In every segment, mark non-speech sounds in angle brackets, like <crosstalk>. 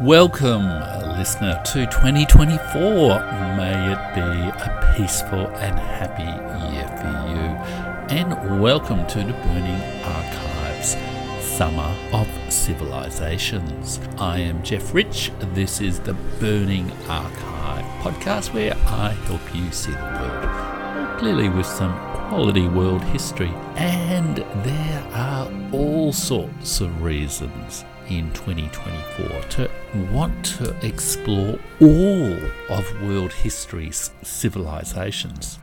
Welcome, listener, to 2024. May it be a peaceful and happy year for you. And welcome to the Burning Archives Summer of Civilizations. I am Jeff Rich. This is the Burning Archive podcast where I help you see the world clearly with some quality world history. And there are all sorts of reasons in 2024 to want to explore all of world history's civilizations.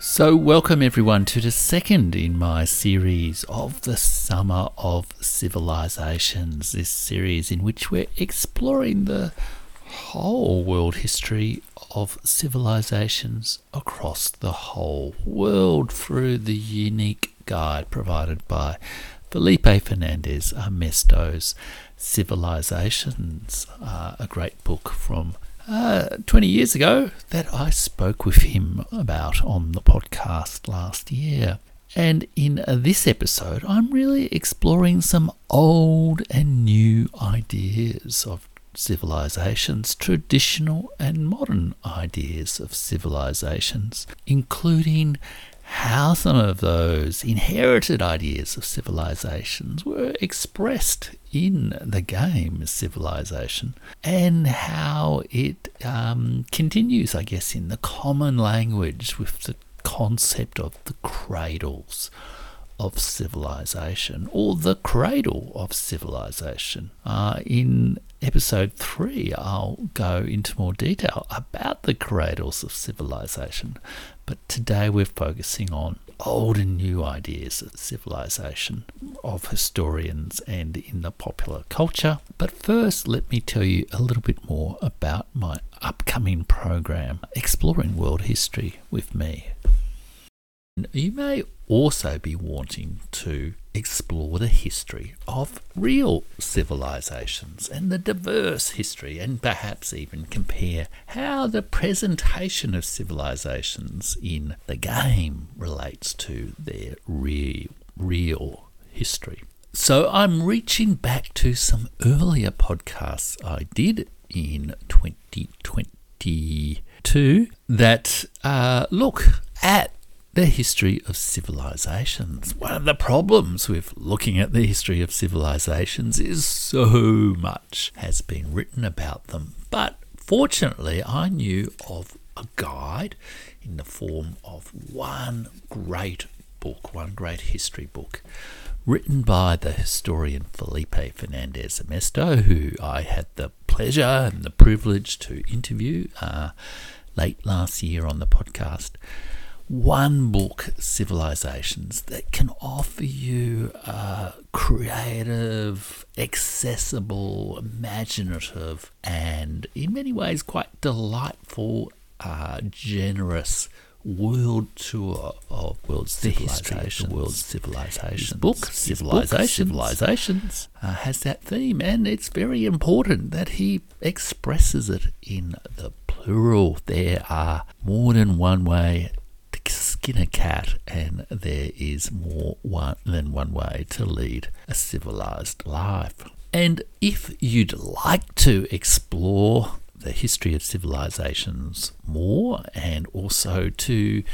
So, welcome everyone to the second in my series of the Summer of Civilizations. This series in which we're exploring the whole world history of civilizations across the whole world through the unique guide provided by Felipe Fernandez Armesto's Civilizations, uh, a great book from uh, 20 years ago that I spoke with him about on the podcast last year. And in this episode, I'm really exploring some old and new ideas of civilizations, traditional and modern ideas of civilizations, including how some of those inherited ideas of civilizations were expressed in the game Civilization and how it um, continues, I guess, in the common language with the concept of the cradles of civilization or the cradle of civilization. Uh, in episode three, I'll go into more detail about the cradles of civilization, but today we're focusing on old and new ideas of civilization of historians and in the popular culture. But first, let me tell you a little bit more about my upcoming program, Exploring World History with me. You may also be wanting to explore the history of real civilizations and the diverse history, and perhaps even compare how the presentation of civilizations in the game relates to their real, real history. So I'm reaching back to some earlier podcasts I did in 2022 that uh, look at the history of civilizations. One of the problems with looking at the history of civilizations is so much has been written about them. But fortunately, I knew of a guide in the form of one great book, one great history book, written by the historian Felipe Fernandez Armesto, who I had the pleasure and the privilege to interview uh, late last year on the podcast one book, Civilizations, that can offer you a creative, accessible, imaginative, and in many ways quite delightful, uh, generous world tour of world civilizations. The world civilizations. book, Civilizations, civilizations uh, has that theme, and it's very important that he expresses it in the plural. There are more than one way skin a cat, and there is more one than one way to lead a civilized life. And if you'd like to explore the history of civilizations more and also to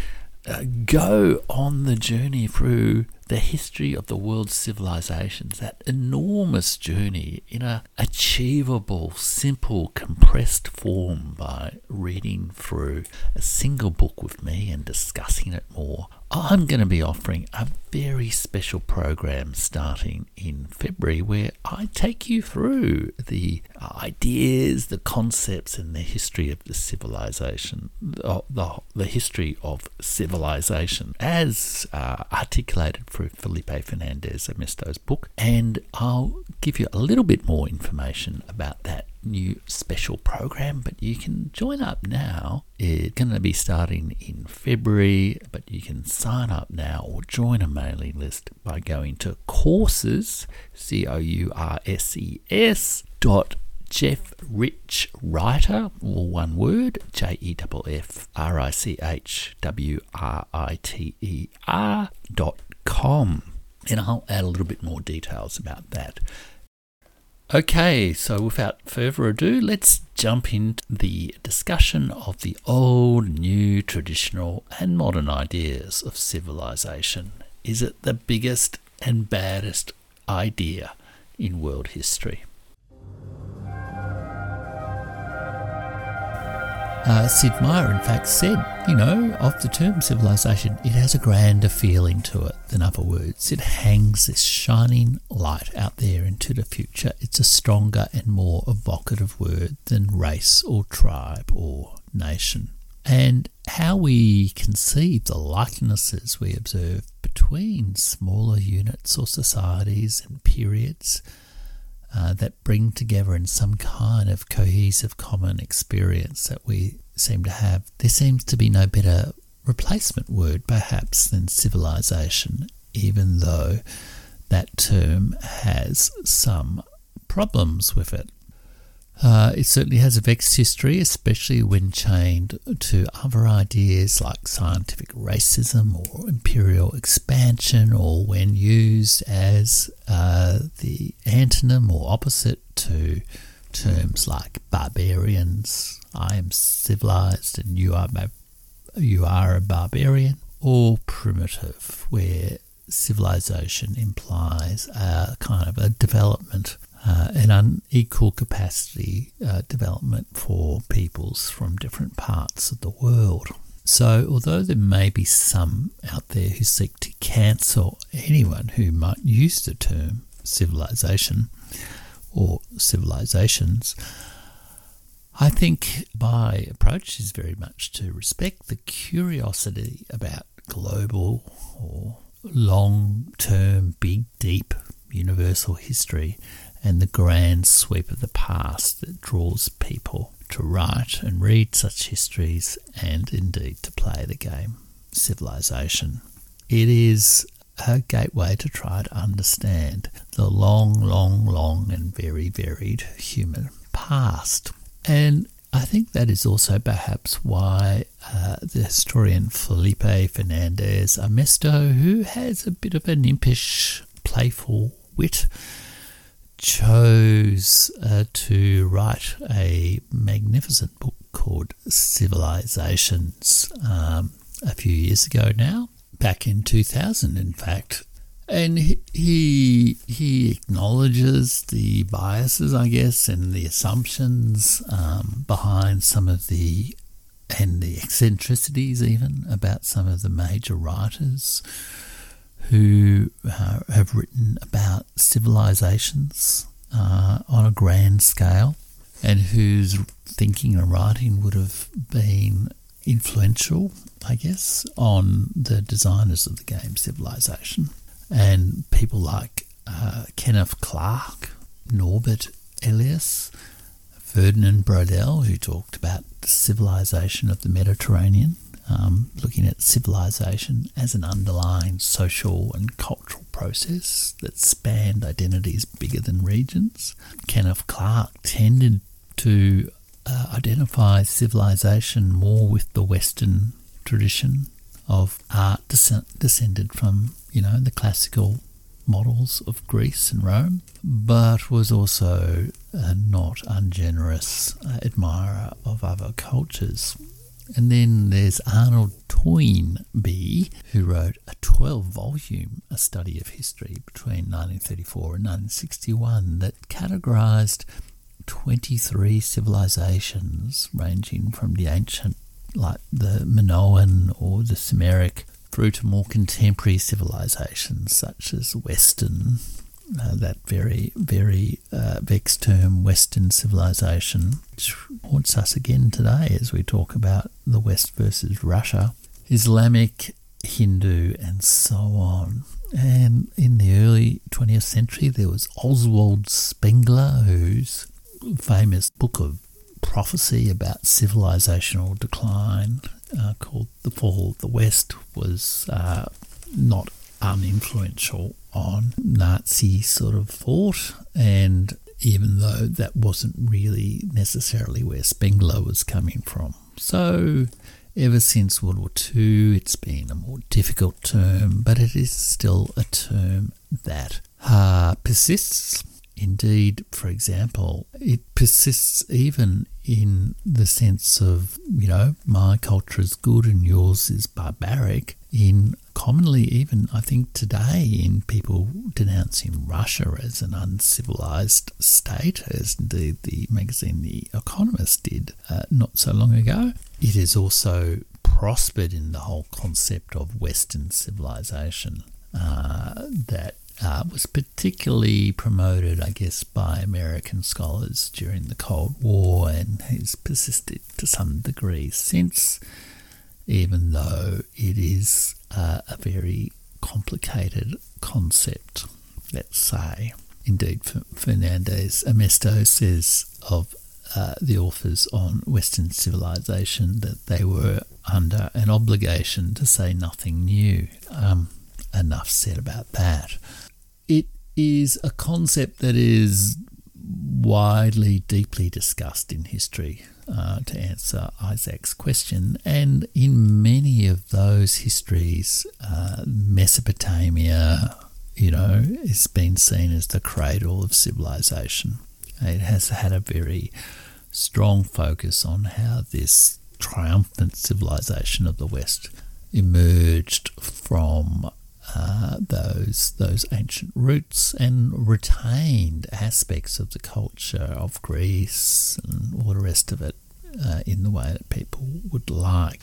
uh, go on the journey through the history of the world's civilizations, that enormous journey in a achievable, simple, compressed form by reading through a single book with me and discussing it more. I'm going to be offering a very special program starting in February where I take you through the ideas, the concepts, and the history of the civilization, the, the, the history of civilization as uh, articulated through Felipe Fernandez Armesto's book. And I'll give you a little bit more information about that new special program, but you can join up now. It's going to be starting in February, but you can sign up now or join a mailing list by going to courses, C O U R S E S dot Jeff Rich Writer, all one word, J E F F R I C H W R I T E R dot com. And I'll add a little bit more details about that Okay, so without further ado, let's jump into the discussion of the old, new, traditional, and modern ideas of civilization. Is it the biggest and baddest idea in world history? Uh, Sid Meier, in fact, said, you know, of the term civilization, it has a grander feeling to it than other words. It hangs this shining light out there into the future. It's a stronger and more evocative word than race or tribe or nation. And how we conceive the likenesses we observe between smaller units or societies and periods uh, that bring together in some kind of cohesive common experience that we seem to have. There seems to be no better replacement word, perhaps, than civilization, even though that term has some problems with it. Uh, it certainly has a vexed history, especially when chained to other ideas like scientific racism or imperial expansion, or when used as uh, the antonym or opposite to terms like barbarians. I am civilized, and you are you are a barbarian, or primitive, where civilization implies a kind of a development uh, an unequal capacity uh, development for peoples from different parts of the world. So, although there may be some out there who seek to cancel anyone who might use the term civilization or civilizations, I think my approach is very much to respect the curiosity about global or long term, big, deep universal history and the grand sweep of the past that draws people to write and read such histories and indeed to play the game civilization. It is a gateway to try to understand the long, long, long and very varied human past. And I think that is also perhaps why uh, the historian Felipe Fernandez Armesto, who has a bit of an impish, playful wit, chose uh, to write a magnificent book called Civilizations um, a few years ago now, back in 2000, in fact. And he he acknowledges the biases, I guess, and the assumptions um, behind some of the and the eccentricities even about some of the major writers who uh, have written about civilizations uh, on a grand scale and whose thinking and writing would have been influential, I guess, on the designers of the game Civilization. And people like uh, Kenneth Clark, Norbert Elias, Ferdinand Braudel, who talked about the civilization of the Mediterranean, um, looking at civilization as an underlying social and cultural process that spanned identities bigger than regions. Kenneth Clark tended to uh, identify civilization more with the Western tradition of art descended from, you know, the classical models of Greece and Rome, but was also a not ungenerous uh, admirer of other cultures. And then there's Arnold Toynbee, who wrote a 12 volume A Study of History between 1934 and 1961 that categorized 23 civilizations ranging from the ancient, like the Minoan or the Sumeric, through to more contemporary civilizations such as Western, uh, that very, very uh, vexed term, Western civilization, which haunts us again today as we talk about the West versus Russia, Islamic, Hindu, and so on. And in the early 20th century, there was Oswald Spengler, whose famous book of prophecy about civilizational decline uh, called The Fall of the West was uh, not uninfluential on Nazi sort of thought, and even though that wasn't really necessarily where Spengler was coming from. So, ever since World War II, it's been a more difficult term, but it is still a term that uh, persists Indeed, for example, it persists even in the sense of, you know, my culture is good and yours is barbaric, in commonly, even I think today, in people denouncing Russia as an uncivilized state, as indeed the magazine The Economist did uh, not so long ago. It has also prospered in the whole concept of Western civilization uh, that uh, was particularly promoted, I guess, by American scholars during the Cold War and has persisted to some degree since, even though it is uh, a very complicated concept, let's say. Indeed, Fernandez Armesto says of uh, the authors on Western civilization that they were under an obligation to say nothing new. Um, enough said about that. It is a concept that is widely, deeply discussed in history, uh, to answer Isaac's question. And in many of those histories, uh, Mesopotamia, you know, has been seen as the cradle of civilization. It has had a very strong focus on how this triumphant civilization of the West emerged from uh, those those ancient roots and retained aspects of the culture of Greece and all the rest of it uh, in the way that people would like.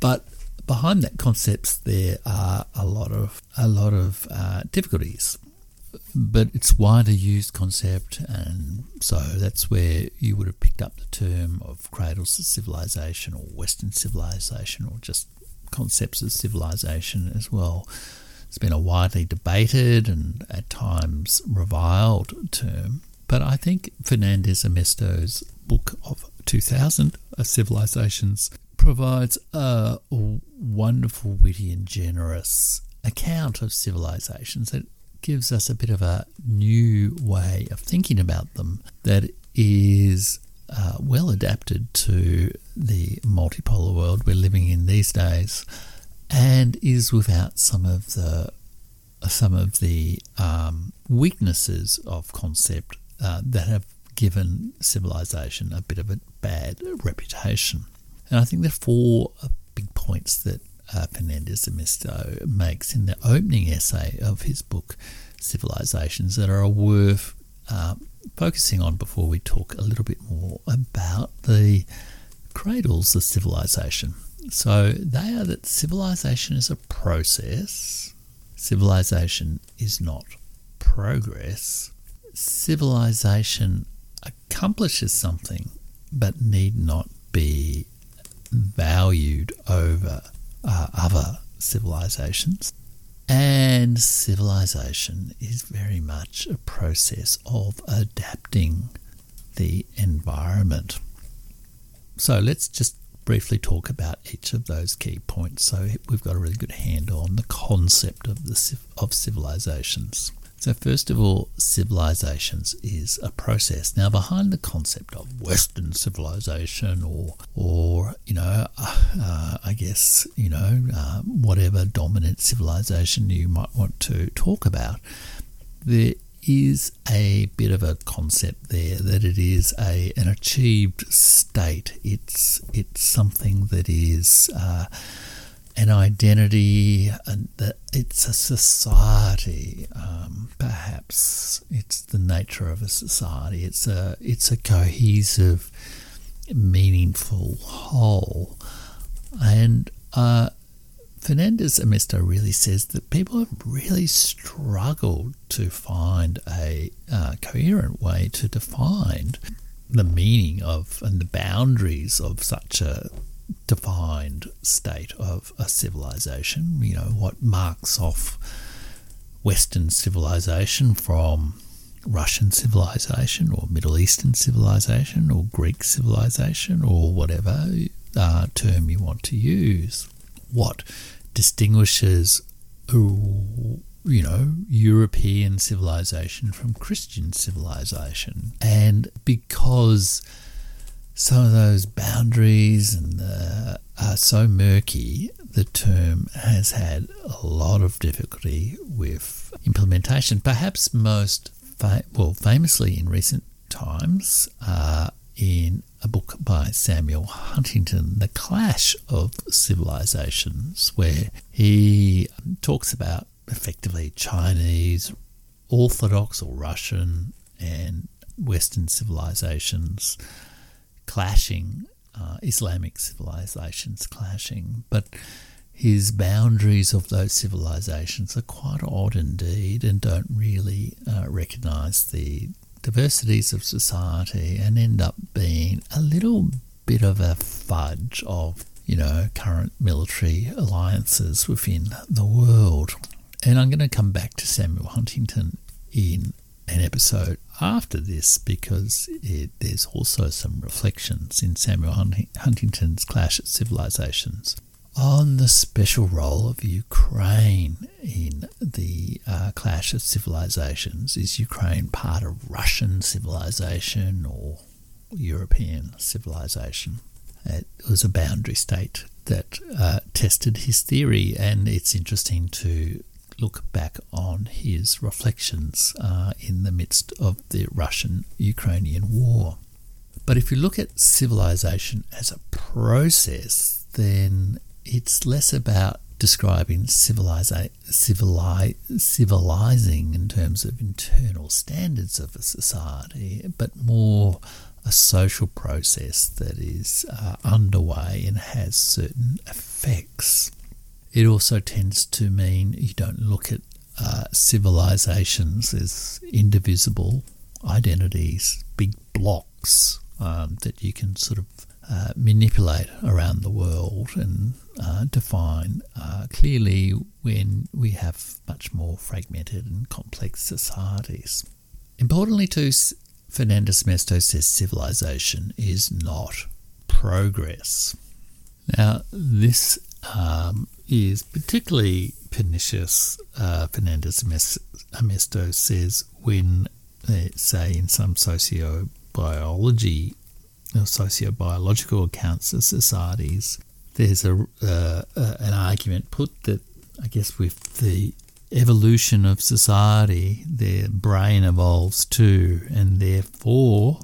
But behind that concepts there are a lot of a lot of uh, difficulties. But it's widely used concept, and so that's where you would have picked up the term of cradles of civilization or Western civilization, or just concepts of civilization as well. It's been a widely debated and at times reviled term, but I think Fernandez Armesto's book of 2000, Civilizations, provides a wonderful, witty, and generous account of civilizations that gives us a bit of a new way of thinking about them that is uh, well adapted to the multipolar world we're living in these days and is without some of the some of the um, weaknesses of concept uh, that have given civilization a bit of a bad reputation. And I think are four big points that uh, Fernandez Armesto makes in the opening essay of his book, Civilizations, that are worth uh, focusing on before we talk a little bit more about the cradles of civilization. So they are that civilization is a process, civilization is not progress. Civilization accomplishes something but need not be valued over uh, other civilizations. And civilization is very much a process of adapting the environment. So let's just briefly talk about each of those key points so we've got a really good handle on the concept of the of civilizations. So first of all, civilizations is a process. Now behind the concept of Western civilization or or you know uh, I guess you know uh, whatever dominant civilization you might want to talk about, there is a bit of a concept there that it is a an achieved state. It's it's something that is uh, an identity, and that it's a society. Um, perhaps it's the nature of a society. It's a it's a cohesive, meaningful whole, and uh, Fernandez Armesto really says that people have really struggled to find a uh, coherent way to define the meaning of and the boundaries of such a defined state of a civilization. You know, what marks off Western civilization from Russian civilization or Middle Eastern civilization or Greek civilization or whatever uh, term you want to use. What distinguishes, you know, European civilization from Christian civilization. And because some of those boundaries and the, are so murky, the term has had a lot of difficulty with implementation. Perhaps most fa- well, famously in recent times, uh, in a book by Samuel Huntington, The Clash of Civilizations, where he talks about effectively Chinese, Orthodox or Russian, and Western civilizations clashing, uh, Islamic civilizations clashing. But his boundaries of those civilizations are quite odd indeed and don't really uh, recognize the diversities of society and end up being a little bit of a fudge of, you know, current military alliances within the world. And I'm going to come back to Samuel Huntington in an episode after this because it, there's also some reflections in Samuel Huntington's Clash of Civilizations on the special role of Ukraine in the uh, clash of civilizations. Is Ukraine part of Russian civilization or European civilization? It was a boundary state that uh, tested his theory, and it's interesting to look back on his reflections uh, in the midst of the Russian Ukrainian war. But if you look at civilization as a process, then it's less about describing civilizing in terms of internal standards of a society, but more a social process that is uh, underway and has certain effects. It also tends to mean you don't look at uh, civilizations as indivisible identities, big blocks um, that you can sort of uh, manipulate around the world and uh, define uh, clearly when we have much more fragmented and complex societies. Importantly, too, Fernandez Armesto says civilization is not progress. Now, this um, is particularly pernicious, uh, Fernandez Armesto says, when, say, in some sociobiology sociobiological accounts of societies, there's a uh, uh, an argument put that I guess with the evolution of society, their brain evolves too, and therefore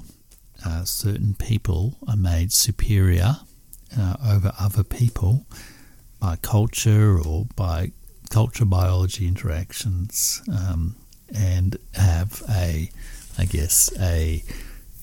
uh, certain people are made superior uh, over other people by culture or by culture biology interactions, um, and have a, I guess, a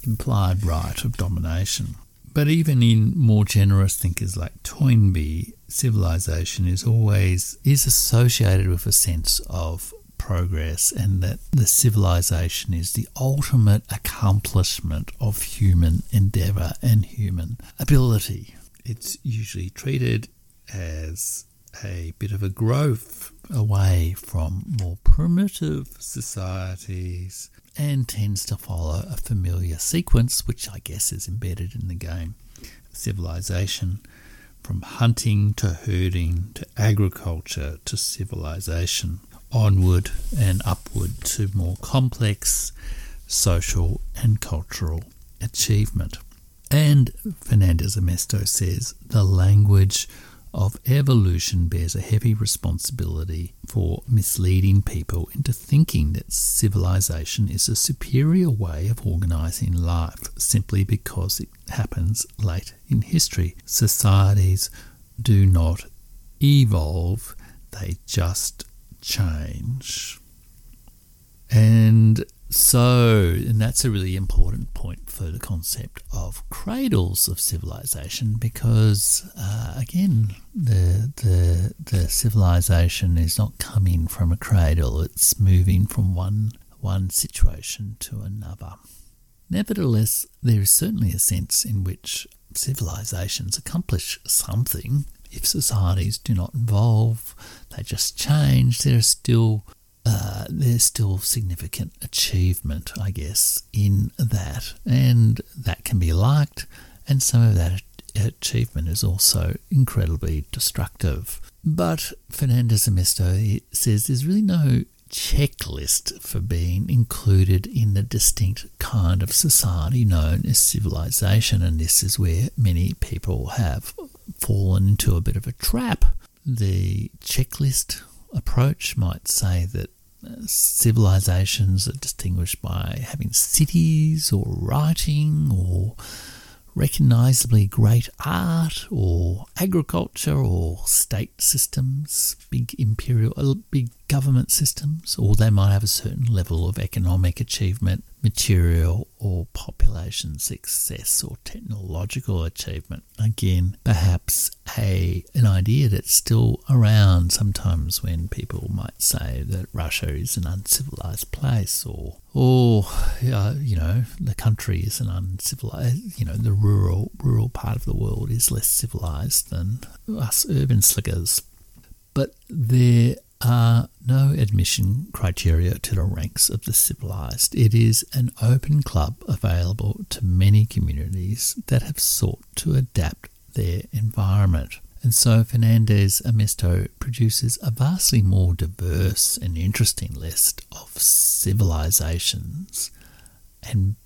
implied right of domination. But even in more generous thinkers like Toynbee, civilization is always is associated with a sense of progress and that the civilization is the ultimate accomplishment of human endeavor and human ability. It's usually treated as a bit of a growth away from more primitive societies and tends to follow a familiar sequence, which I guess is embedded in the game. Civilization, from hunting to herding to agriculture to civilization, onward and upward to more complex social and cultural achievement. And Fernandez Armesto says the language of evolution bears a heavy responsibility for misleading people into thinking that civilization is a superior way of organizing life simply because it happens late in history. Societies do not evolve, they just change. And so, and that's a really important point for the concept of cradles of civilization because, uh, again, the, the, the civilization is not coming from a cradle, it's moving from one, one situation to another. Nevertheless, there is certainly a sense in which civilizations accomplish something. If societies do not evolve, they just change, there are still uh, there's still significant achievement, I guess, in that. And that can be liked, and some of that achievement is also incredibly destructive. But Fernandez Armesto says there's really no checklist for being included in the distinct kind of society known as civilization, and this is where many people have fallen into a bit of a trap. The checklist approach might say that civilizations are distinguished by having cities or writing or recognizably great art or agriculture or state systems, big imperial, uh, big government systems, or they might have a certain level of economic achievement, material or population success or technological achievement. Again, perhaps a an idea that's still around sometimes when people might say that Russia is an uncivilized place or or uh, you know the country is an uncivilized you know the rural rural part of the world is less civilized than us urban slickers but there are no admission criteria to the ranks of the civilized. It is an open club available to many communities that have sought to adapt their environment. And so Fernandez Armesto produces a vastly more diverse and interesting list of civilizations and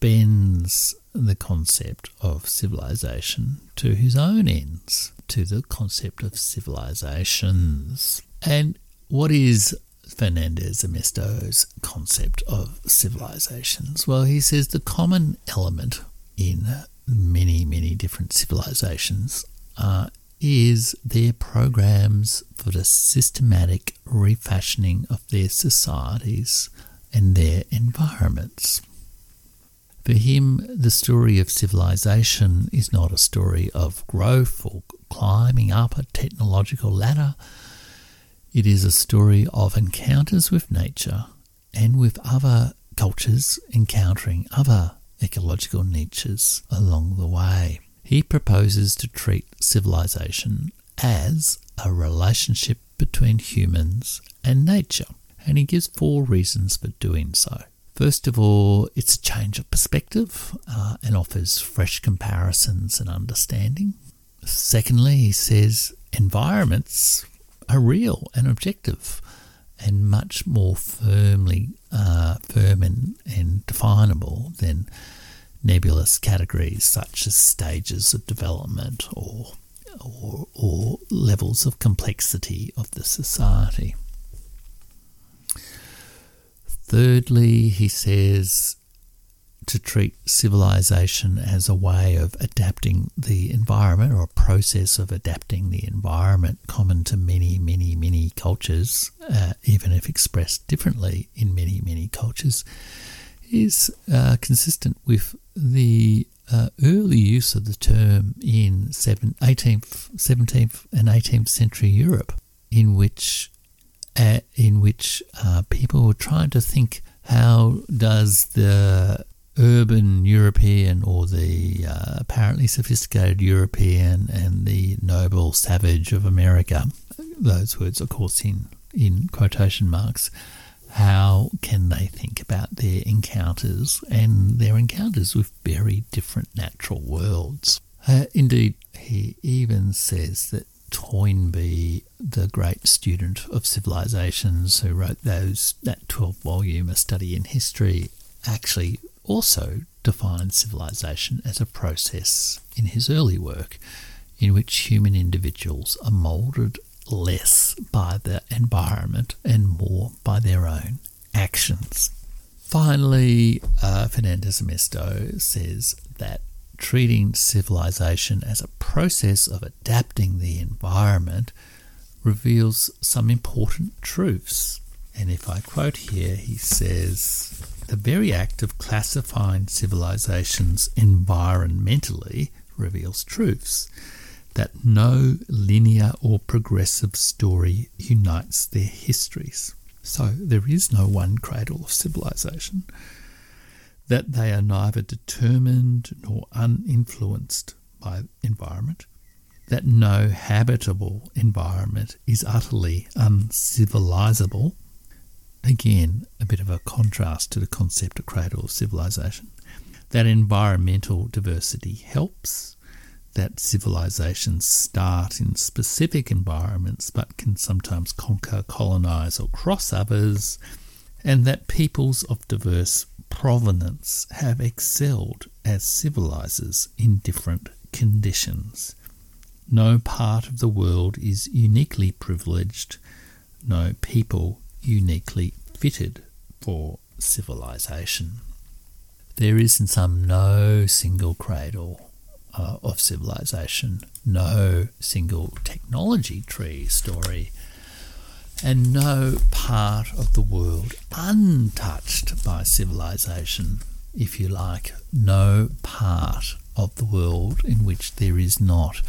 bends the concept of civilization to his own ends, to the concept of civilizations. And what is Fernandez Armesto's concept of civilizations? Well, he says the common element in many, many different civilizations uh, is their programs for the systematic refashioning of their societies and their environments. For him, the story of civilization is not a story of growth or climbing up a technological ladder it is a story of encounters with nature and with other cultures encountering other ecological niches along the way. He proposes to treat civilization as a relationship between humans and nature, and he gives four reasons for doing so. First of all, it's a change of perspective uh, and offers fresh comparisons and understanding. Secondly, he says environments are real and objective and much more firmly uh, firm and, and definable than nebulous categories such as stages of development or, or, or levels of complexity of the society. Thirdly, he says to treat civilization as a way of adapting the environment or a process of adapting the environment common to many, many, many cultures, uh, even if expressed differently in many, many cultures, is uh, consistent with the uh, early use of the term in 18th, 17th, and 18th century Europe, in which uh, in which uh, people were trying to think how does the urban European or the uh, apparently sophisticated European and the noble savage of America, those words, of course, in, in quotation marks, how can they think about their encounters and their encounters with very different natural worlds? Uh, indeed, he even says that Toynbee, the great student of civilizations who wrote those that 12 volume A Study in History, actually also defined civilization as a process in his early work in which human individuals are moulded less by the environment and more by their own actions. Finally, uh, Fernandez Armesto says that treating civilization as a process of adapting the environment reveals some important truths. And if I quote here, he says, the very act of classifying civilizations environmentally reveals truths that no linear or progressive story unites their histories. So there is no one cradle of civilization, that they are neither determined nor uninfluenced by environment, that no habitable environment is utterly uncivilizable, Again, a bit of a contrast to the concept of cradle of civilization. That environmental diversity helps, that civilizations start in specific environments but can sometimes conquer, colonize, or cross others, and that peoples of diverse provenance have excelled as civilizers in different conditions. No part of the world is uniquely privileged, no people uniquely fitted for civilization. There is in some no single cradle uh, of civilization, no single technology tree story, and no part of the world untouched by civilization, if you like, no part of the world in which there is not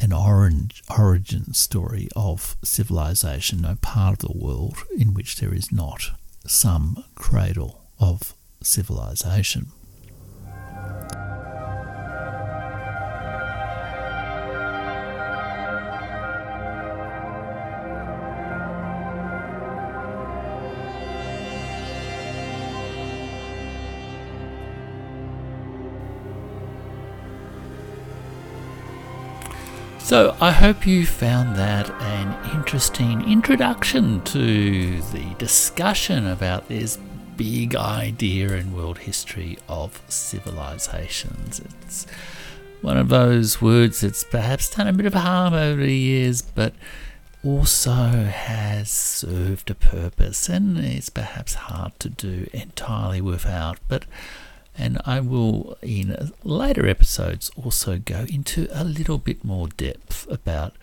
an orange origin story of civilization, no part of the world in which there is not some cradle of civilization. So, I hope you found that an interesting introduction to the discussion about this big idea in world history of civilizations. It's one of those words that's perhaps done a bit of harm over the years, but also has served a purpose and it's perhaps hard to do entirely without. But and I will, in later episodes, also go into a little bit more depth about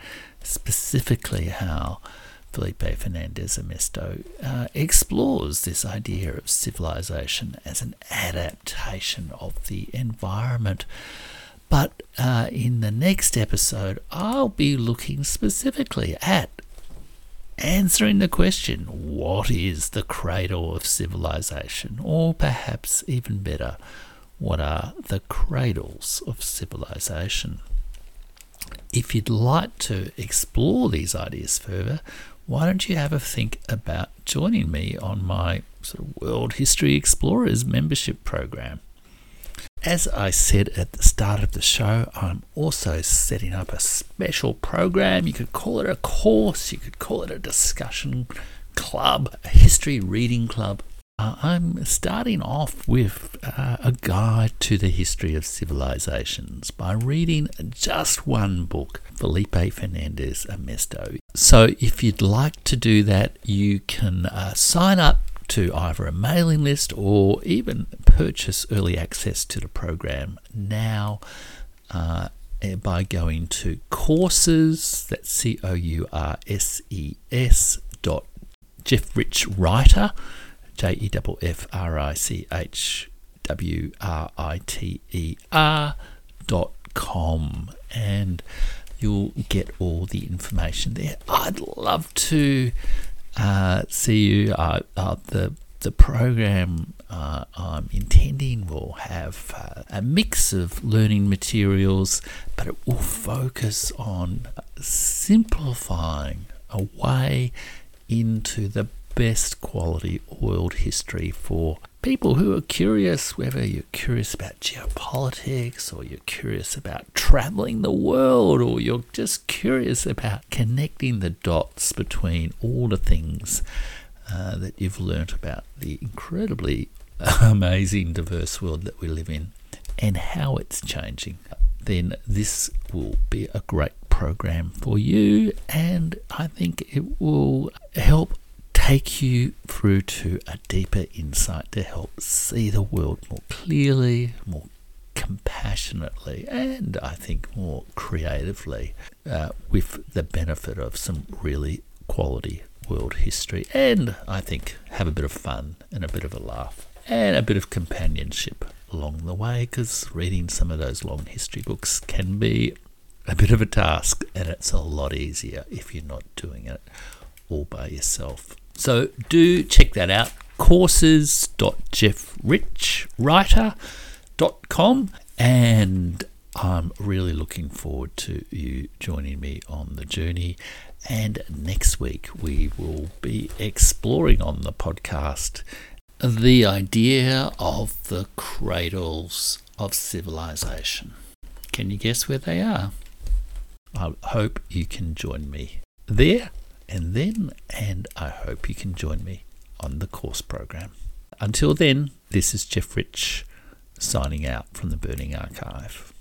specifically how Felipe Fernandez Armesto uh, explores this idea of civilization as an adaptation of the environment. But uh, in the next episode, I'll be looking specifically at answering the question what is the cradle of civilization? Or perhaps even better, what are the cradles of civilization? If you'd like to explore these ideas further, why don't you have a think about joining me on my sort of World History Explorers membership program? As I said at the start of the show, I'm also setting up a special program. You could call it a course, you could call it a discussion club, a history reading club. Uh, I'm starting off with uh, a guide to the history of civilizations by reading just one book, Felipe Fernandez Armesto. So, if you'd like to do that, you can uh, sign up to either a mailing list or even purchase early access to the program now uh, by going to courses, that's C O U R S E S dot Jeff Rich Writer, J E F F R I C H W R I T E R dot com. And you'll get all the information there. I'd love to uh, see you. Uh, uh, the the program uh, I'm intending will have uh, a mix of learning materials, but it will focus on simplifying a way into the best quality world history for people who are curious, whether you're curious about geopolitics or you're curious about traveling the world or you're just curious about connecting the dots between all the things uh, that you've learnt about the incredibly <laughs> amazing, diverse world that we live in and how it's changing, then this will be a great program for you. And I think it will help take you through to a deeper insight to help see the world more clearly, more compassionately, and I think more creatively, uh, with the benefit of some really quality world history, and I think have a bit of fun and a bit of a laugh and a bit of companionship along the way because reading some of those long history books can be a bit of a task and it's a lot easier if you're not doing it all by yourself. So do check that out courses.jeffrichwriter.com and I'm really looking forward to you joining me on the journey. And next week, we will be exploring on the podcast the idea of the cradles of civilization. Can you guess where they are? I hope you can join me there and then, and I hope you can join me on the course program. Until then, this is Jeff Rich signing out from the Burning Archive.